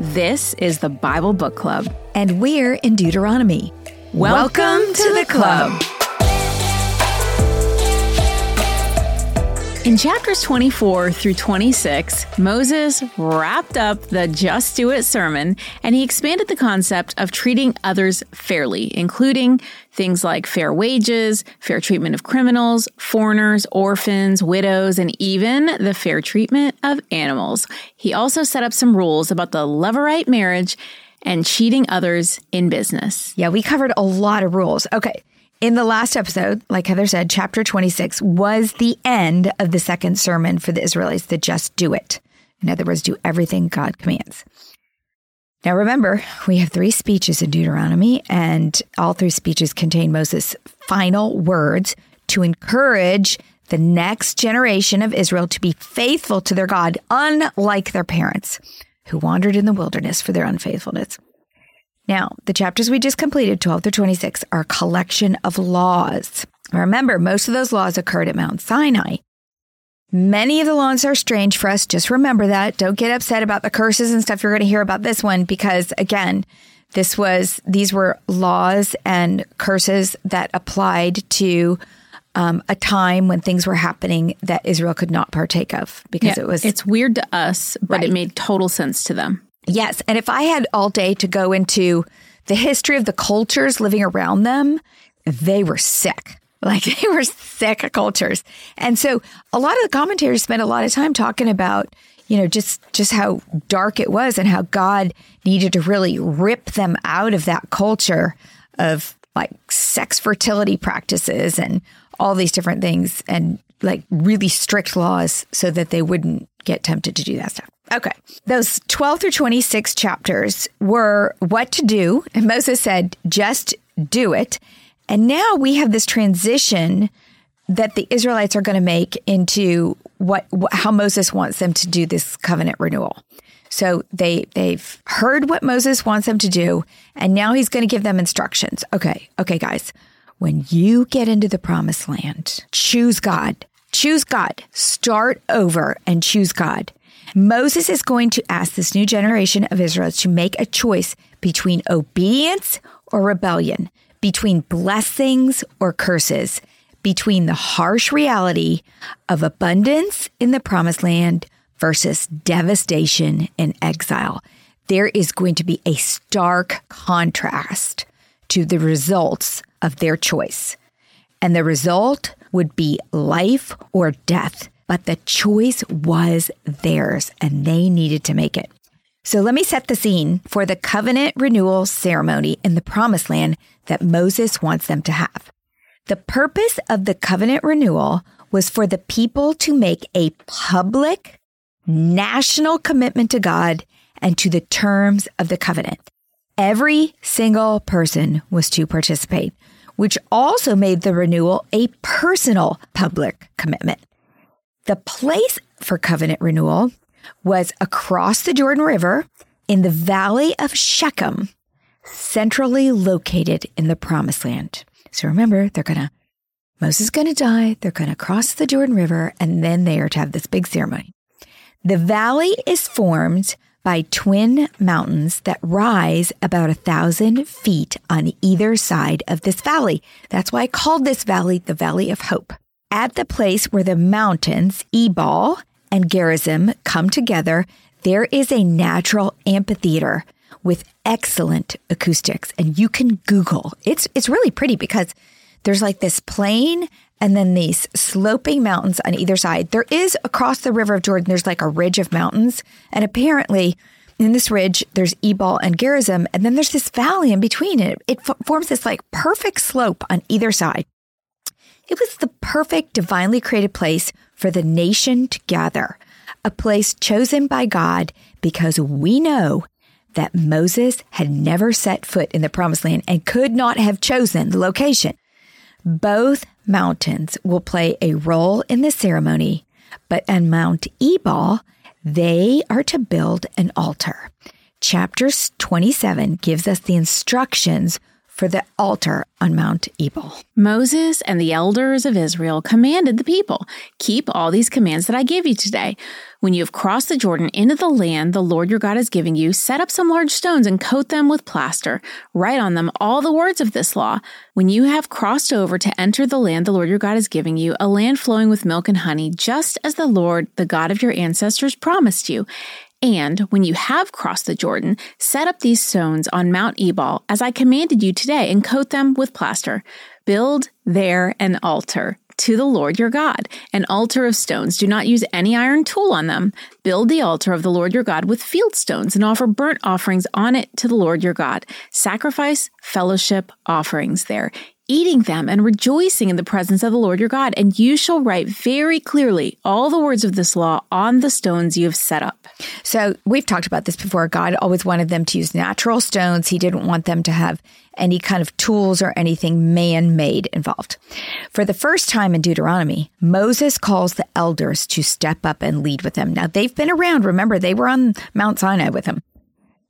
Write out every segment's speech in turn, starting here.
This is the Bible Book Club. And we're in Deuteronomy. Welcome, Welcome to, to the club. In chapters 24 through 26, Moses wrapped up the Just Do It sermon and he expanded the concept of treating others fairly, including things like fair wages, fair treatment of criminals, foreigners, orphans, widows, and even the fair treatment of animals. He also set up some rules about the Levirate marriage and cheating others in business. Yeah, we covered a lot of rules. Okay. In the last episode, like Heather said, chapter 26 was the end of the second sermon for the Israelites to just do it. In other words, do everything God commands. Now remember, we have three speeches in Deuteronomy, and all three speeches contain Moses' final words to encourage the next generation of Israel to be faithful to their God, unlike their parents who wandered in the wilderness for their unfaithfulness. Now, the chapters we just completed, 12 through 26, are a collection of laws. Remember, most of those laws occurred at Mount Sinai. Many of the laws are strange for us. Just remember that. Don't get upset about the curses and stuff you're going to hear about this one because, again, this was, these were laws and curses that applied to um, a time when things were happening that Israel could not partake of because yeah, it was. It's weird to us, but right. it made total sense to them. Yes. And if I had all day to go into the history of the cultures living around them, they were sick. Like they were sick cultures. And so a lot of the commentators spent a lot of time talking about, you know, just just how dark it was and how God needed to really rip them out of that culture of like sex fertility practices and all these different things and like really strict laws so that they wouldn't get tempted to do that stuff. Okay. Those 12 through 26 chapters were what to do. And Moses said, just do it. And now we have this transition that the Israelites are going to make into what, how Moses wants them to do this covenant renewal. So they they've heard what Moses wants them to do and now he's going to give them instructions. Okay. Okay, guys. When you get into the promised land, choose God. Choose God. Start over and choose God. Moses is going to ask this new generation of Israel to make a choice between obedience or rebellion, between blessings or curses, between the harsh reality of abundance in the promised land versus devastation and exile. There is going to be a stark contrast to the results of their choice. And the result would be life or death but the choice was theirs and they needed to make it. So let me set the scene for the covenant renewal ceremony in the promised land that Moses wants them to have. The purpose of the covenant renewal was for the people to make a public national commitment to God and to the terms of the covenant. Every single person was to participate, which also made the renewal a personal public commitment. The place for covenant renewal was across the Jordan River in the valley of Shechem, centrally located in the promised land. So remember, they're going to, Moses is going to die. They're going to cross the Jordan River and then they are to have this big ceremony. The valley is formed by twin mountains that rise about a thousand feet on either side of this valley. That's why I called this valley the Valley of Hope. At the place where the mountains, Ebal and Gerizim, come together, there is a natural amphitheater with excellent acoustics. And you can Google. It's it's really pretty because there's like this plain and then these sloping mountains on either side. There is across the river of Jordan, there's like a ridge of mountains. And apparently in this ridge, there's Ebal and Gerizim, and then there's this valley in between it. It forms this like perfect slope on either side. It was the perfect divinely created place for the nation to gather, a place chosen by God because we know that Moses had never set foot in the promised land and could not have chosen the location. Both mountains will play a role in the ceremony, but on Mount Ebal, they are to build an altar. Chapter 27 gives us the instructions for the altar on Mount Ebal. Moses and the elders of Israel commanded the people Keep all these commands that I give you today. When you have crossed the Jordan into the land the Lord your God is giving you, set up some large stones and coat them with plaster. Write on them all the words of this law. When you have crossed over to enter the land the Lord your God is giving you, a land flowing with milk and honey, just as the Lord, the God of your ancestors, promised you. And when you have crossed the Jordan, set up these stones on Mount Ebal, as I commanded you today, and coat them with plaster. Build there an altar to the Lord your God, an altar of stones. Do not use any iron tool on them. Build the altar of the Lord your God with field stones and offer burnt offerings on it to the Lord your God. Sacrifice fellowship offerings there eating them and rejoicing in the presence of the Lord your God. And you shall write very clearly all the words of this law on the stones you have set up. So we've talked about this before. God always wanted them to use natural stones. He didn't want them to have any kind of tools or anything man made involved. For the first time in Deuteronomy, Moses calls the elders to step up and lead with them. Now they've been around. Remember, they were on Mount Sinai with him.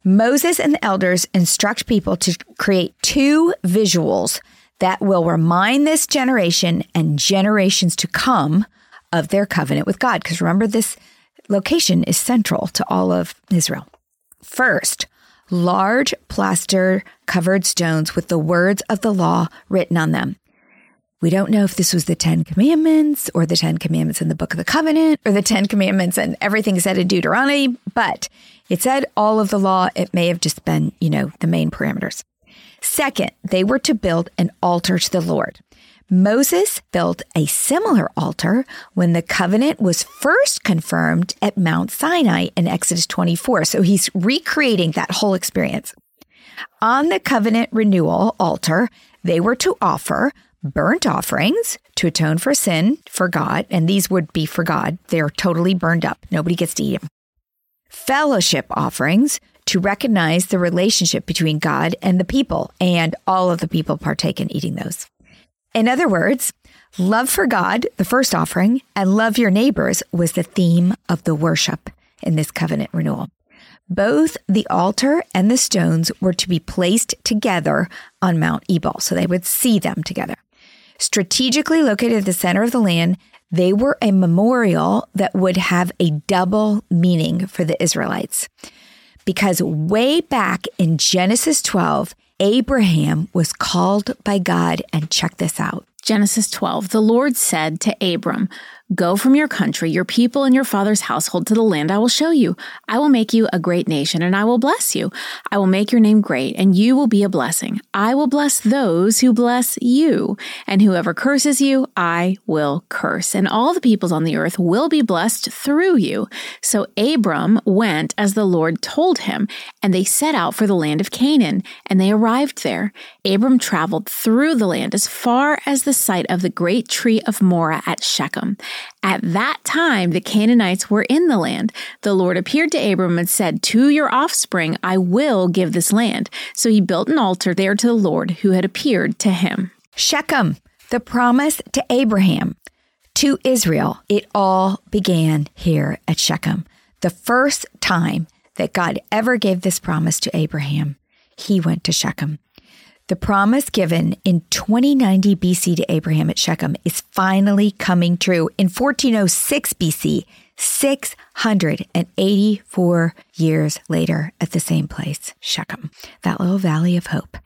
Moses and the elders instruct people to create two visuals that will remind this generation and generations to come of their covenant with God. Because remember, this location is central to all of Israel. First, large plaster covered stones with the words of the law written on them. We don't know if this was the Ten Commandments or the Ten Commandments in the Book of the Covenant or the Ten Commandments and everything said in Deuteronomy, but it said all of the law. It may have just been, you know, the main parameters. Second, they were to build an altar to the Lord. Moses built a similar altar when the covenant was first confirmed at Mount Sinai in Exodus 24. So he's recreating that whole experience. On the covenant renewal altar, they were to offer burnt offerings to atone for sin for God, and these would be for God. They're totally burned up. Nobody gets to eat them. Fellowship offerings to recognize the relationship between God and the people, and all of the people partake in eating those. In other words, love for God, the first offering, and love your neighbors was the theme of the worship in this covenant renewal. Both the altar and the stones were to be placed together on Mount Ebal, so they would see them together. Strategically located at the center of the land, they were a memorial that would have a double meaning for the Israelites because way back in Genesis 12, Abraham was called by God. And check this out Genesis 12, the Lord said to Abram, Go from your country, your people, and your father's household to the land I will show you. I will make you a great nation, and I will bless you. I will make your name great, and you will be a blessing. I will bless those who bless you, and whoever curses you, I will curse. And all the peoples on the earth will be blessed through you. So Abram went as the Lord told him, and they set out for the land of Canaan, and they arrived there. Abram traveled through the land as far as the site of the great tree of Moreh at Shechem. At that time, the Canaanites were in the land. The Lord appeared to Abram and said, To your offspring I will give this land. So he built an altar there to the Lord who had appeared to him. Shechem, the promise to Abraham, to Israel, it all began here at Shechem. The first time that God ever gave this promise to Abraham, he went to Shechem. The promise given in 2090 BC to Abraham at Shechem is finally coming true in 1406 BC, 684 years later at the same place, Shechem, that little valley of hope.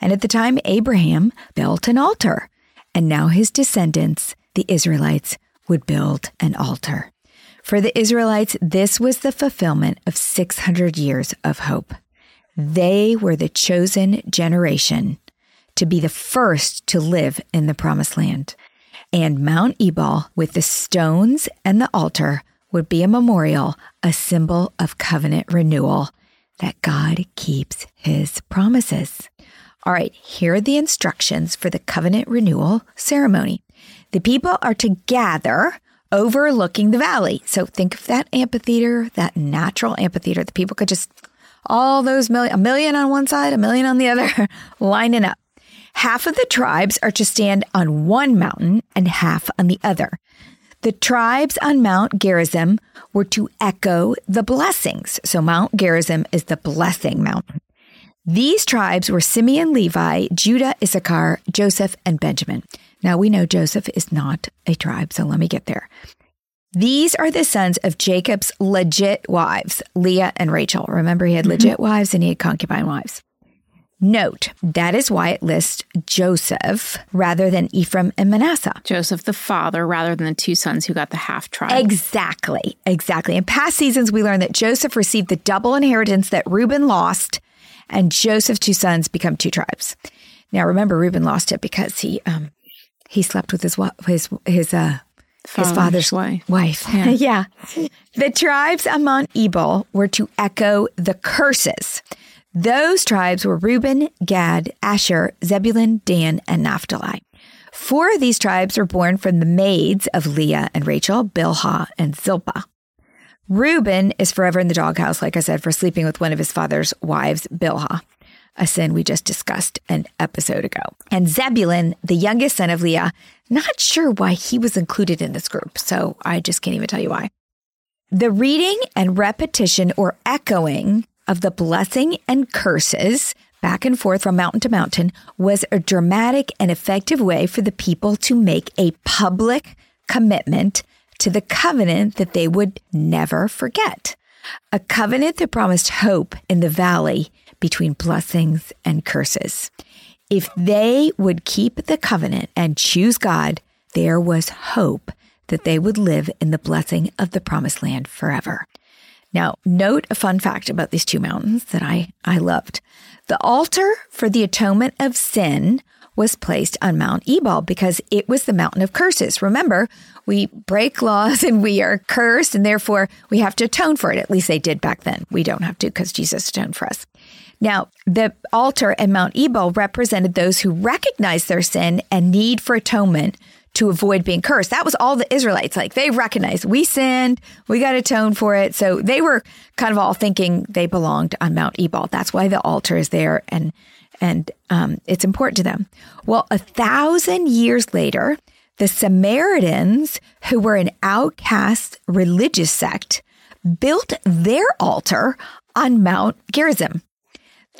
And at the time, Abraham built an altar, and now his descendants, the Israelites, would build an altar. For the Israelites, this was the fulfillment of 600 years of hope. They were the chosen generation to be the first to live in the promised land. And Mount Ebal, with the stones and the altar, would be a memorial, a symbol of covenant renewal that God keeps his promises. All right, here are the instructions for the covenant renewal ceremony. The people are to gather overlooking the valley. So think of that amphitheater, that natural amphitheater. The people could just all those million, a million on one side, a million on the other, lining up. Half of the tribes are to stand on one mountain and half on the other. The tribes on Mount Gerizim were to echo the blessings. So Mount Gerizim is the blessing mountain. These tribes were Simeon, Levi, Judah, Issachar, Joseph, and Benjamin. Now we know Joseph is not a tribe, so let me get there. These are the sons of Jacob's legit wives, Leah and Rachel. Remember, he had legit wives and he had concubine wives. Note, that is why it lists Joseph rather than Ephraim and Manasseh. Joseph the father rather than the two sons who got the half tribe. Exactly, exactly. In past seasons, we learned that Joseph received the double inheritance that Reuben lost, and Joseph's two sons become two tribes. Now, remember, Reuben lost it because he um, he slept with his his his uh, his um, father's wife. wife. Yeah. The tribes among Ebal were to echo the curses. Those tribes were Reuben, Gad, Asher, Zebulun, Dan, and Naphtali. Four of these tribes were born from the maids of Leah and Rachel, Bilhah and Zilpah. Reuben is forever in the doghouse, like I said, for sleeping with one of his father's wives, Bilhah, a sin we just discussed an episode ago. And Zebulun, the youngest son of Leah, not sure why he was included in this group, so I just can't even tell you why. The reading and repetition or echoing of the blessing and curses back and forth from mountain to mountain was a dramatic and effective way for the people to make a public commitment to the covenant that they would never forget. A covenant that promised hope in the valley between blessings and curses. If they would keep the covenant and choose God, there was hope that they would live in the blessing of the promised land forever. Now, note a fun fact about these two mountains that I, I loved. The altar for the atonement of sin was placed on Mount Ebal because it was the mountain of curses. Remember, we break laws and we are cursed, and therefore we have to atone for it. At least they did back then. We don't have to because Jesus atoned for us. Now, the altar at Mount Ebal represented those who recognized their sin and need for atonement to avoid being cursed. That was all the Israelites. Like they recognized we sinned, we got to atone for it. So they were kind of all thinking they belonged on Mount Ebal. That's why the altar is there and and um, it's important to them. Well, a thousand years later, the Samaritans, who were an outcast religious sect, built their altar on Mount Gerizim,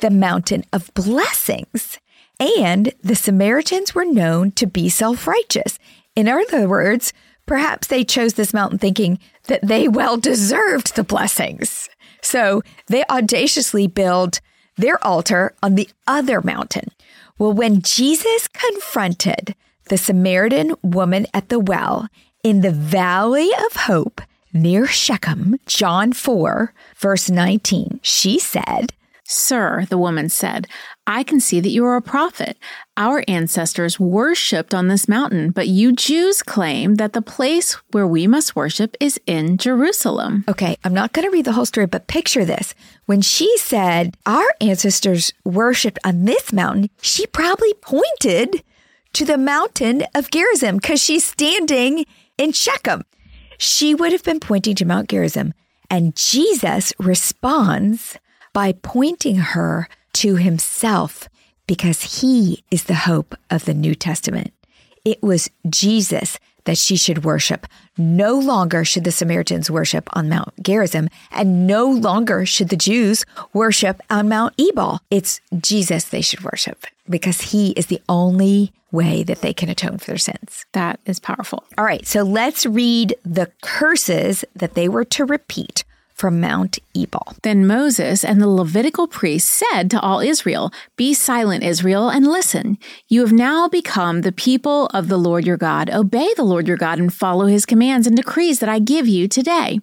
the mountain of blessings. And the Samaritans were known to be self righteous. In other words, perhaps they chose this mountain thinking that they well deserved the blessings. So they audaciously build their altar on the other mountain. Well, when Jesus confronted the Samaritan woman at the well in the Valley of Hope near Shechem, John 4, verse 19, she said, Sir, the woman said, I can see that you are a prophet. Our ancestors worshipped on this mountain, but you Jews claim that the place where we must worship is in Jerusalem. Okay, I'm not going to read the whole story, but picture this. When she said, Our ancestors worshipped on this mountain, she probably pointed to the mountain of Gerizim because she's standing in Shechem. She would have been pointing to Mount Gerizim, and Jesus responds by pointing her to himself because he is the hope of the New Testament. It was Jesus that she should worship. No longer should the Samaritans worship on Mount Gerizim, and no longer should the Jews worship on Mount Ebal. It's Jesus they should worship because he is the only way that they can atone for their sins. That is powerful. All right, so let's read the curses that they were to repeat from Mount Ebal. Then Moses and the Levitical priests said to all Israel, Be silent, Israel, and listen. You have now become the people of the Lord your God. Obey the Lord your God and follow his commands and decrees that I give you today.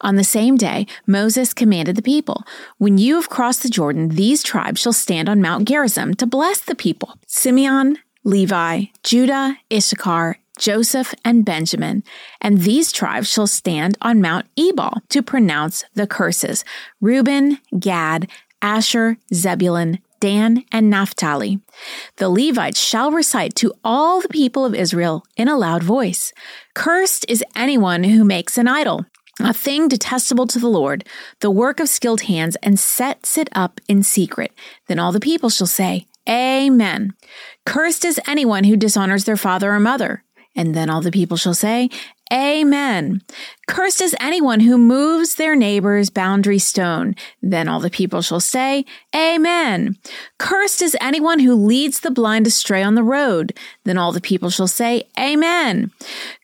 On the same day, Moses commanded the people, When you have crossed the Jordan, these tribes shall stand on Mount Gerizim to bless the people. Simeon, Levi, Judah, Issachar, Joseph, and Benjamin, and these tribes shall stand on Mount Ebal to pronounce the curses Reuben, Gad, Asher, Zebulun, Dan, and Naphtali. The Levites shall recite to all the people of Israel in a loud voice Cursed is anyone who makes an idol. A thing detestable to the Lord, the work of skilled hands, and sets it up in secret. Then all the people shall say, Amen. Cursed is anyone who dishonors their father or mother. And then all the people shall say, Amen. Cursed is anyone who moves their neighbor's boundary stone. Then all the people shall say, Amen. Cursed is anyone who leads the blind astray on the road. Then all the people shall say, Amen.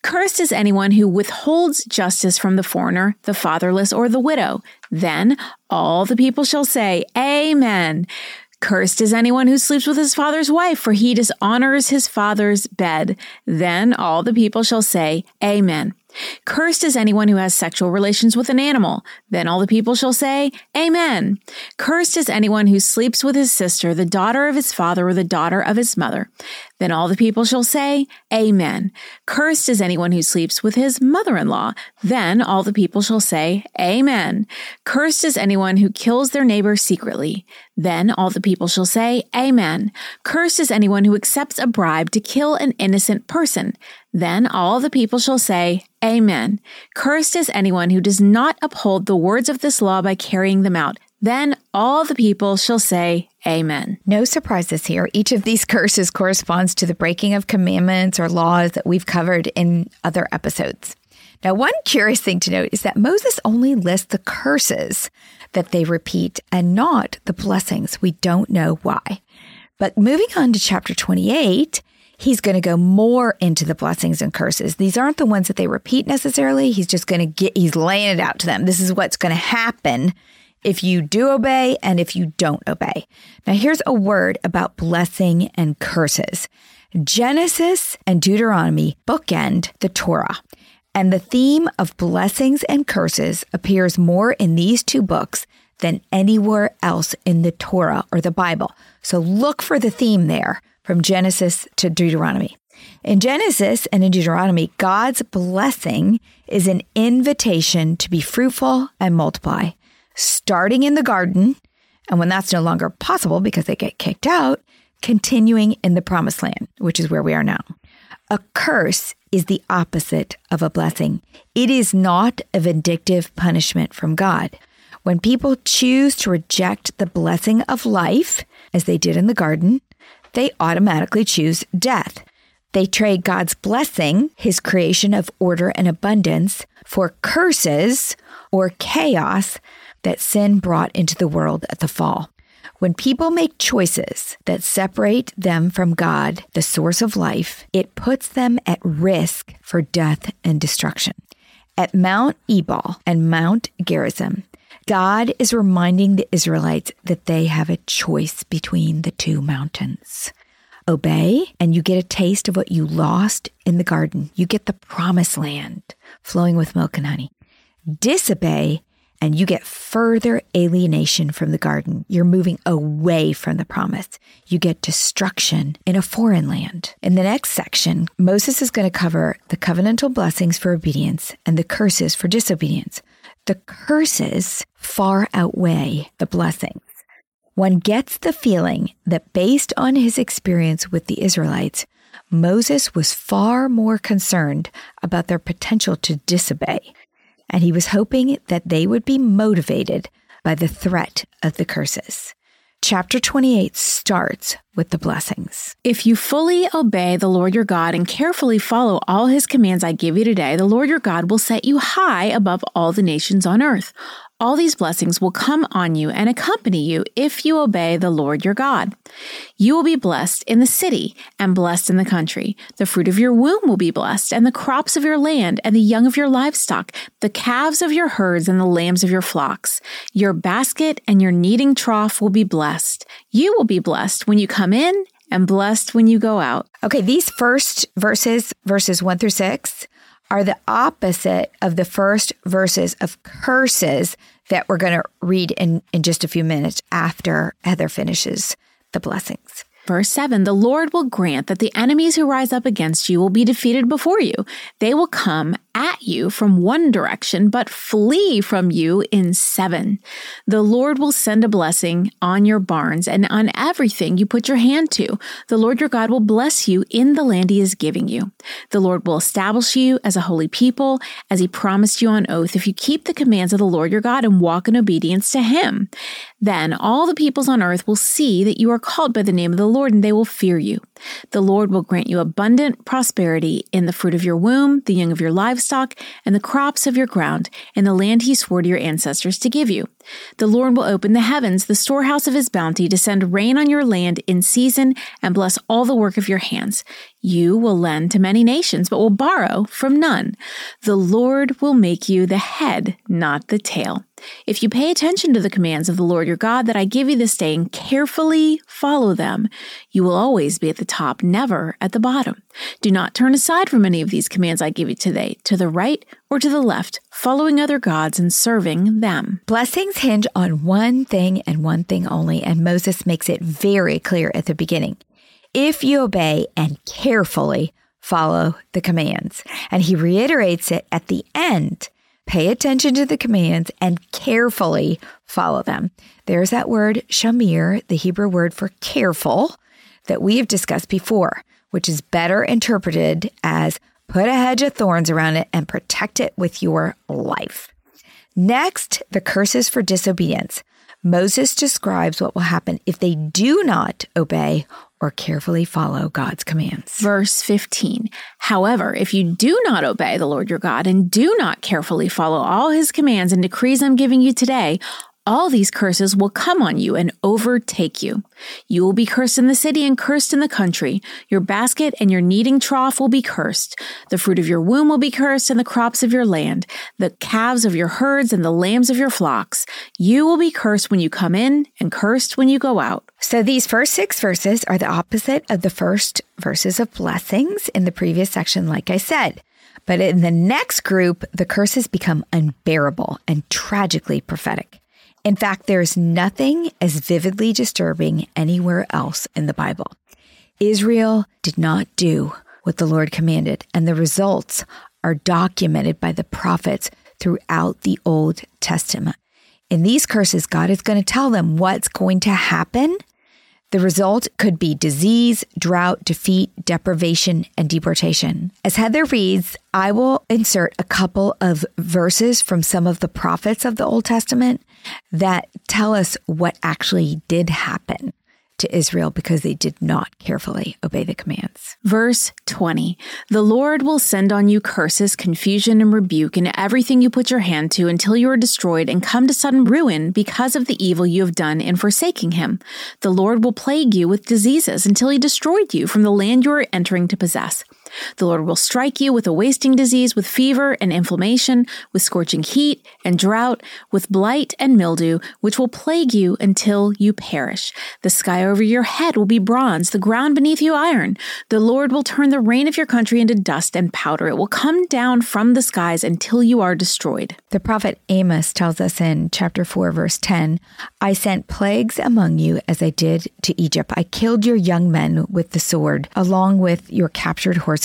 Cursed is anyone who withholds justice from the foreigner, the fatherless, or the widow. Then all the people shall say, Amen. Cursed is anyone who sleeps with his father's wife, for he dishonors his father's bed. Then all the people shall say, Amen. Cursed is anyone who has sexual relations with an animal. Then all the people shall say, Amen. Cursed is anyone who sleeps with his sister, the daughter of his father, or the daughter of his mother. Then all the people shall say, Amen. Cursed is anyone who sleeps with his mother in law. Then all the people shall say, Amen. Cursed is anyone who kills their neighbor secretly. Then all the people shall say, Amen. Cursed is anyone who accepts a bribe to kill an innocent person. Then all the people shall say, Amen. Cursed is anyone who does not uphold the words of this law by carrying them out. Then all the people shall say, Amen. No surprises here. Each of these curses corresponds to the breaking of commandments or laws that we've covered in other episodes. Now, one curious thing to note is that Moses only lists the curses that they repeat and not the blessings. We don't know why. But moving on to chapter 28, he's going to go more into the blessings and curses. These aren't the ones that they repeat necessarily. He's just going to get, he's laying it out to them. This is what's going to happen if you do obey and if you don't obey. Now, here's a word about blessing and curses. Genesis and Deuteronomy bookend the Torah. And the theme of blessings and curses appears more in these two books than anywhere else in the Torah or the Bible. So look for the theme there from Genesis to Deuteronomy. In Genesis and in Deuteronomy, God's blessing is an invitation to be fruitful and multiply starting in the garden, and when that's no longer possible because they get kicked out, continuing in the promised land, which is where we are now. A curse is the opposite of a blessing. It is not a vindictive punishment from God. When people choose to reject the blessing of life, as they did in the garden, they automatically choose death. They trade God's blessing, his creation of order and abundance, for curses or chaos that sin brought into the world at the fall. When people make choices that separate them from God, the source of life, it puts them at risk for death and destruction. At Mount Ebal and Mount Gerizim, God is reminding the Israelites that they have a choice between the two mountains. Obey, and you get a taste of what you lost in the garden. You get the promised land flowing with milk and honey. Disobey, and you get further alienation from the garden. You're moving away from the promise. You get destruction in a foreign land. In the next section, Moses is going to cover the covenantal blessings for obedience and the curses for disobedience. The curses far outweigh the blessings. One gets the feeling that based on his experience with the Israelites, Moses was far more concerned about their potential to disobey and he was hoping that they would be motivated by the threat of the curses. Chapter 28 starts with the blessings. If you fully obey the Lord your God and carefully follow all his commands I give you today, the Lord your God will set you high above all the nations on earth. All these blessings will come on you and accompany you if you obey the Lord your God. You will be blessed in the city and blessed in the country. The fruit of your womb will be blessed, and the crops of your land, and the young of your livestock, the calves of your herds, and the lambs of your flocks. Your basket and your kneading trough will be blessed. You will be blessed when you come in and blessed when you go out. Okay, these first verses, verses one through six, are the opposite of the first verses of curses that we're going to read in, in just a few minutes after Heather finishes the blessings. Verse 7 The Lord will grant that the enemies who rise up against you will be defeated before you. They will come at you from one direction, but flee from you in seven. The Lord will send a blessing on your barns and on everything you put your hand to. The Lord your God will bless you in the land he is giving you. The Lord will establish you as a holy people, as he promised you on oath, if you keep the commands of the Lord your God and walk in obedience to him. Then all the peoples on earth will see that you are called by the name of the Lord, and they will fear you. The Lord will grant you abundant prosperity in the fruit of your womb, the young of your livestock, and the crops of your ground, in the land he swore to your ancestors to give you. The Lord will open the heavens, the storehouse of his bounty, to send rain on your land in season and bless all the work of your hands. You will lend to many nations, but will borrow from none. The Lord will make you the head, not the tail. If you pay attention to the commands of the Lord your God that I give you this day and carefully follow them, you will always be at the top, never at the bottom. Do not turn aside from any of these commands I give you today, to the right or to the left, following other gods and serving them. Blessings hinge on one thing and one thing only, and Moses makes it very clear at the beginning. If you obey and carefully follow the commands, and he reiterates it at the end pay attention to the commands and carefully follow them. There's that word shamir, the Hebrew word for careful that we have discussed before, which is better interpreted as put a hedge of thorns around it and protect it with your life. Next, the curses for disobedience. Moses describes what will happen if they do not obey or carefully follow God's commands. Verse 15. However, if you do not obey the Lord your God and do not carefully follow all his commands and decrees I'm giving you today, all these curses will come on you and overtake you. You will be cursed in the city and cursed in the country. Your basket and your kneading trough will be cursed. The fruit of your womb will be cursed and the crops of your land, the calves of your herds and the lambs of your flocks. You will be cursed when you come in and cursed when you go out. So these first six verses are the opposite of the first verses of blessings in the previous section, like I said. But in the next group, the curses become unbearable and tragically prophetic. In fact, there's nothing as vividly disturbing anywhere else in the Bible. Israel did not do what the Lord commanded, and the results are documented by the prophets throughout the Old Testament. In these curses, God is going to tell them what's going to happen. The result could be disease, drought, defeat, deprivation, and deportation. As Heather reads, I will insert a couple of verses from some of the prophets of the Old Testament that tell us what actually did happen to Israel because they did not carefully obey the commands. Verse 20 The Lord will send on you curses, confusion, and rebuke in everything you put your hand to until you are destroyed and come to sudden ruin because of the evil you have done in forsaking him. The Lord will plague you with diseases until he destroyed you from the land you are entering to possess. The Lord will strike you with a wasting disease, with fever and inflammation, with scorching heat and drought, with blight and mildew, which will plague you until you perish. The sky over your head will be bronze, the ground beneath you iron. The Lord will turn the rain of your country into dust and powder. It will come down from the skies until you are destroyed. The prophet Amos tells us in chapter 4, verse 10 I sent plagues among you as I did to Egypt. I killed your young men with the sword, along with your captured horses.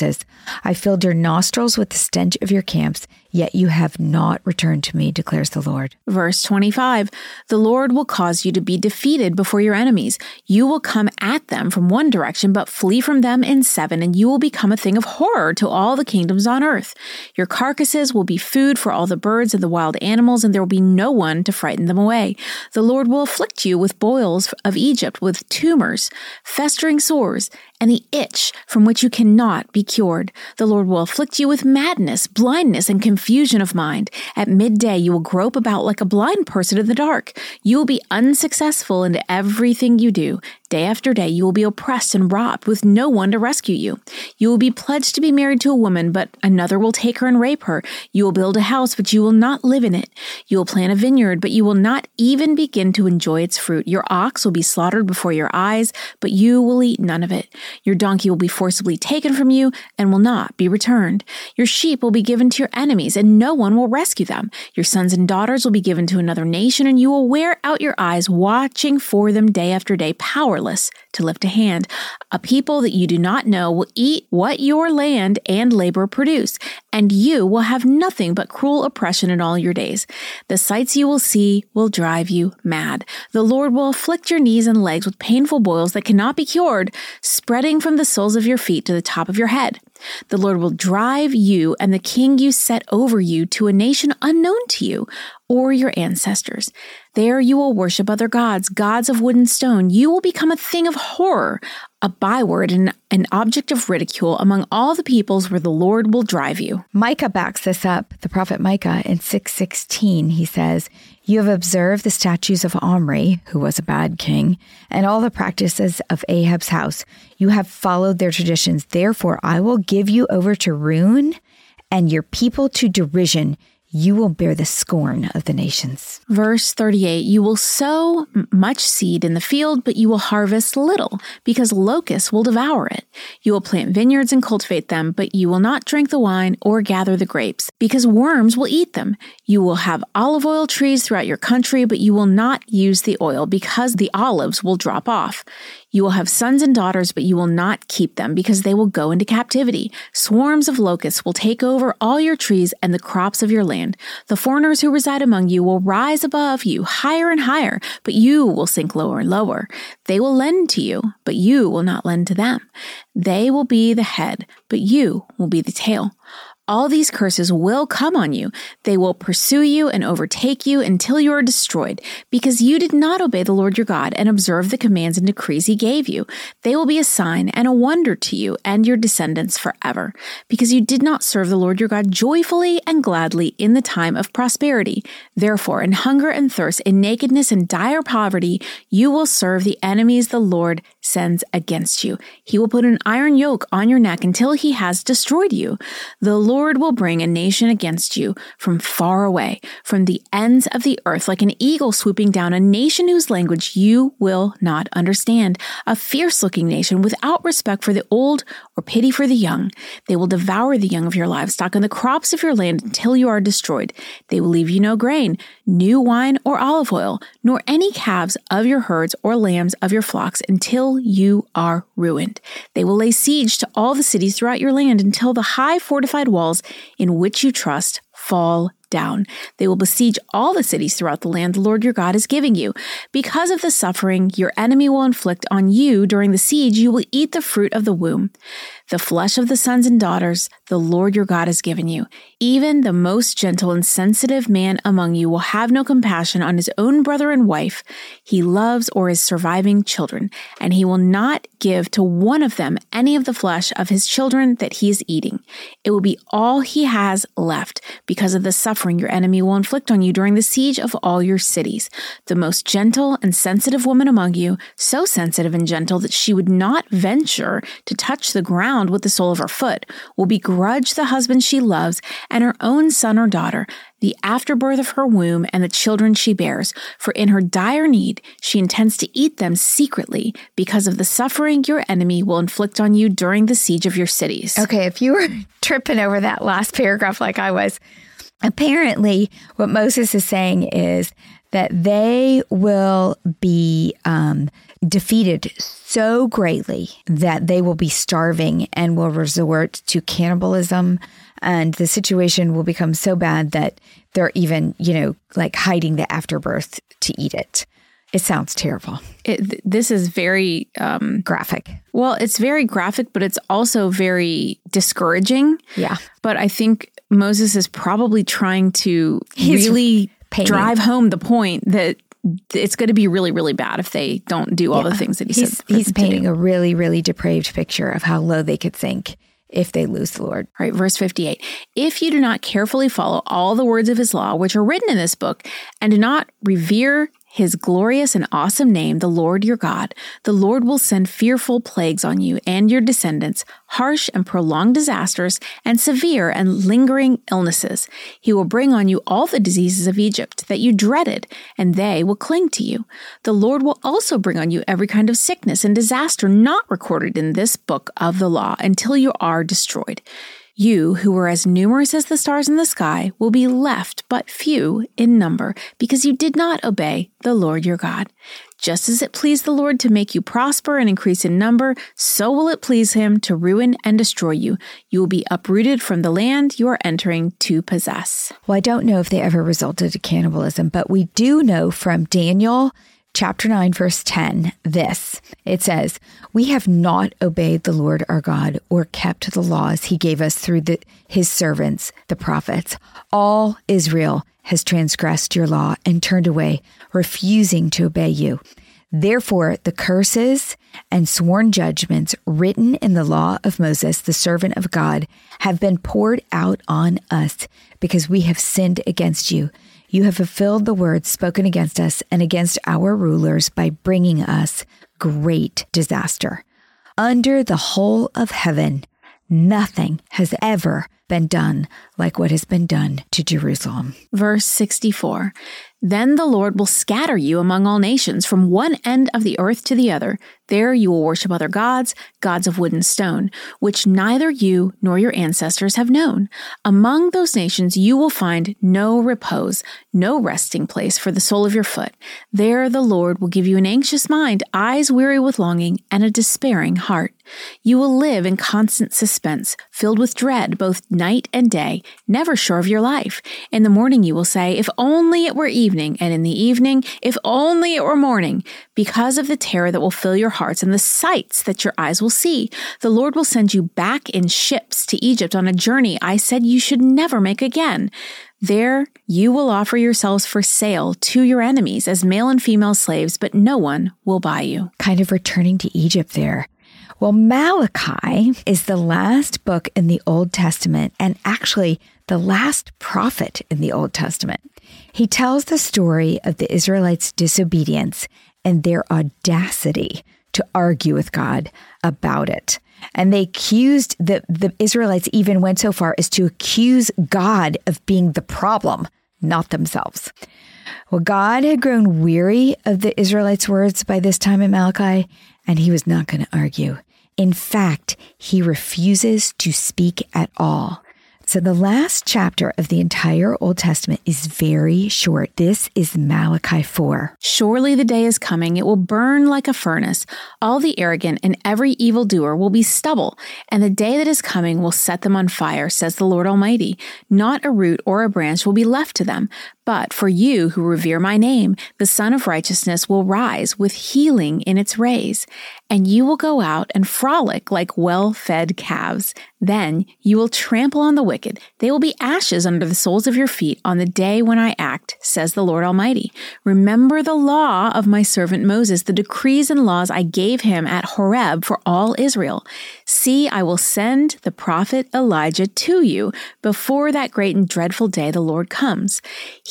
I filled your nostrils with the stench of your camps Yet you have not returned to me, declares the Lord. Verse 25 The Lord will cause you to be defeated before your enemies. You will come at them from one direction, but flee from them in seven, and you will become a thing of horror to all the kingdoms on earth. Your carcasses will be food for all the birds and the wild animals, and there will be no one to frighten them away. The Lord will afflict you with boils of Egypt, with tumors, festering sores, and the itch from which you cannot be cured. The Lord will afflict you with madness, blindness, and confusion of mind. At midday, you will grope about like a blind person in the dark. You will be unsuccessful in everything you do. Day after day, you will be oppressed and robbed with no one to rescue you. You will be pledged to be married to a woman, but another will take her and rape her. You will build a house, but you will not live in it. You will plant a vineyard, but you will not even begin to enjoy its fruit. Your ox will be slaughtered before your eyes, but you will eat none of it. Your donkey will be forcibly taken from you and will not be returned. Your sheep will be given to your enemies, and no one will rescue them. Your sons and daughters will be given to another nation, and you will wear out your eyes watching for them day after day. Power powerless to lift a hand. A people that you do not know will eat what your land and labor produce, and you will have nothing but cruel oppression in all your days. The sights you will see will drive you mad. The Lord will afflict your knees and legs with painful boils that cannot be cured, spreading from the soles of your feet to the top of your head. The Lord will drive you and the king you set over you to a nation unknown to you. or your ancestors. There you will worship other gods, gods of wood and stone. You will become a thing of horror, a byword and an object of ridicule among all the peoples where the Lord will drive you. Micah backs this up. The prophet Micah in 616, he says, You have observed the statues of Omri, who was a bad king, and all the practices of Ahab's house. You have followed their traditions. Therefore, I will give you over to ruin and your people to derision you will bear the scorn of the nations. Verse 38 You will sow much seed in the field, but you will harvest little, because locusts will devour it. You will plant vineyards and cultivate them, but you will not drink the wine or gather the grapes, because worms will eat them. You will have olive oil trees throughout your country, but you will not use the oil, because the olives will drop off. You will have sons and daughters, but you will not keep them because they will go into captivity. Swarms of locusts will take over all your trees and the crops of your land. The foreigners who reside among you will rise above you higher and higher, but you will sink lower and lower. They will lend to you, but you will not lend to them. They will be the head, but you will be the tail. All these curses will come on you. They will pursue you and overtake you until you are destroyed, because you did not obey the Lord your God and observe the commands and decrees he gave you. They will be a sign and a wonder to you and your descendants forever, because you did not serve the Lord your God joyfully and gladly in the time of prosperity. Therefore, in hunger and thirst, in nakedness and dire poverty, you will serve the enemies the Lord sends against you. He will put an iron yoke on your neck until he has destroyed you. The Lord Lord will bring a nation against you from far away, from the ends of the earth, like an eagle swooping down, a nation whose language you will not understand, a fierce looking nation without respect for the old or pity for the young. They will devour the young of your livestock and the crops of your land until you are destroyed. They will leave you no grain, new wine or olive oil, nor any calves of your herds or lambs of your flocks until you are ruined. They will lay siege to all the cities throughout your land until the high fortified walls in which you trust fall down. They will besiege all the cities throughout the land the Lord your God is giving you. Because of the suffering your enemy will inflict on you during the siege, you will eat the fruit of the womb the flesh of the sons and daughters the Lord your God has given you. Even the most gentle and sensitive man among you will have no compassion on his own brother and wife he loves or his surviving children, and he will not give to one of them any of the flesh of his children that he is eating. It will be all he has left because of the suffering your enemy will inflict on you during the siege of all your cities. The most gentle and sensitive woman among you, so sensitive and gentle that she would not venture to touch the ground ground with the sole of her foot, will begrudge the husband she loves and her own son or daughter, the afterbirth of her womb and the children she bears, for in her dire need she intends to eat them secretly because of the suffering your enemy will inflict on you during the siege of your cities. Okay, if you were tripping over that last paragraph like I was, apparently what Moses is saying is that they will be um, defeated so greatly that they will be starving and will resort to cannibalism. And the situation will become so bad that they're even, you know, like hiding the afterbirth to eat it. It sounds terrible. It, this is very um, graphic. Well, it's very graphic, but it's also very discouraging. Yeah. But I think Moses is probably trying to He's really painting. drive home the point that it's going to be really, really bad if they don't do all yeah. the things that he he's, said. He's painting a really, really depraved picture of how low they could sink if they lose the Lord. All right, verse 58. If you do not carefully follow all the words of his law, which are written in this book, and do not revere his glorious and awesome name, the Lord your God, the Lord will send fearful plagues on you and your descendants, harsh and prolonged disasters, and severe and lingering illnesses. He will bring on you all the diseases of Egypt that you dreaded, and they will cling to you. The Lord will also bring on you every kind of sickness and disaster not recorded in this book of the law until you are destroyed. You, who were as numerous as the stars in the sky, will be left but few in number, because you did not obey the Lord your God. Just as it pleased the Lord to make you prosper and increase in number, so will it please him to ruin and destroy you. You will be uprooted from the land you are entering to possess. Well, I don't know if they ever resulted in cannibalism, but we do know from Daniel chapter 9, verse 10, this it says, We have not obeyed the Lord our God or kept the laws he gave us through the, his servants, the prophets. All Israel has transgressed your law and turned away, refusing to obey you. Therefore, the curses and sworn judgments written in the law of Moses, the servant of God, have been poured out on us because we have sinned against you. You have fulfilled the words spoken against us and against our rulers by bringing us great disaster. Under the whole of heaven, nothing has ever been done like what has been done to Jerusalem. Verse 64 then the Lord will scatter you among all nations from one end of the earth to the other. There you will worship other gods, gods of wood and stone, which neither you nor your ancestors have known. Among those nations you will find no repose, no resting place for the sole of your foot. There the Lord will give you an anxious mind, eyes weary with longing, and a despairing heart. You will live in constant suspense, filled with dread both night and day, never sure of your life. In the morning you will say, If only it were evening, and in the evening, If only it were morning, because of the terror that will fill your hearts and the sights that your eyes will see. The Lord will send you back in ships to Egypt on a journey I said you should never make again. There you will offer yourselves for sale to your enemies as male and female slaves, but no one will buy you. Kind of returning to Egypt there. Well, Malachi is the last book in the Old Testament and actually the last prophet in the Old Testament. He tells the story of the Israelites' disobedience and their audacity to argue with God about it. And they accused the, the Israelites even went so far as to accuse God of being the problem, not themselves. Well, God had grown weary of the Israelites' words by this time in Malachi, and he was not going to argue. In fact, he refuses to speak at all. So the last chapter of the entire Old Testament is very short. This is Malachi 4. Surely the day is coming. It will burn like a furnace. All the arrogant and every evildoer will be stubble, and the day that is coming will set them on fire, says the Lord Almighty. Not a root or a branch will be left to them. But for you who revere my name, the Sun of Righteousness will rise with healing in its rays, and you will go out and frolic like well fed calves. Then you will trample on the wicked. They will be ashes under the soles of your feet on the day when I act, says the Lord Almighty. Remember the law of my servant Moses, the decrees and laws I gave him at Horeb for all Israel. See, I will send the prophet Elijah to you before that great and dreadful day the Lord comes.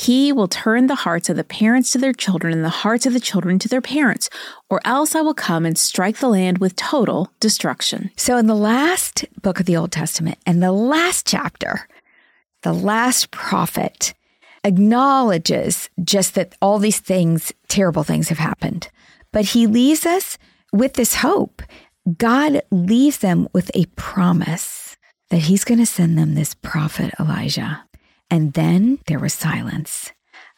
He will turn the hearts of the parents to their children and the hearts of the children to their parents, or else I will come and strike the land with total destruction. So, in the last book of the Old Testament and the last chapter, the last prophet acknowledges just that all these things, terrible things, have happened. But he leaves us with this hope. God leaves them with a promise that he's going to send them this prophet Elijah. And then there was silence.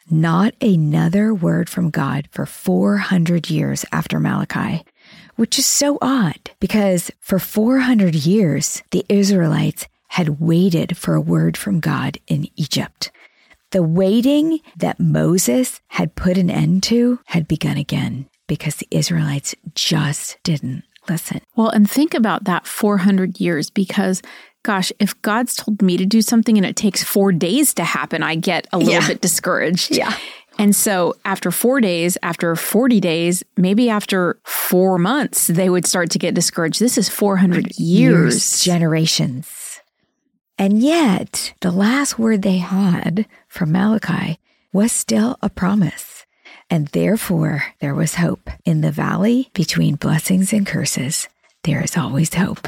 Not another word from God for 400 years after Malachi, which is so odd because for 400 years, the Israelites had waited for a word from God in Egypt. The waiting that Moses had put an end to had begun again because the Israelites just didn't listen. Well, and think about that 400 years because gosh, if God's told me to do something and it takes four days to happen, I get a little yeah. bit discouraged. Yeah. And so after four days, after 40 days, maybe after four months, they would start to get discouraged. This is 400 years. years generations. And yet, the last word they had from Malachi was still a promise. And therefore, there was hope. In the valley between blessings and curses, there is always hope.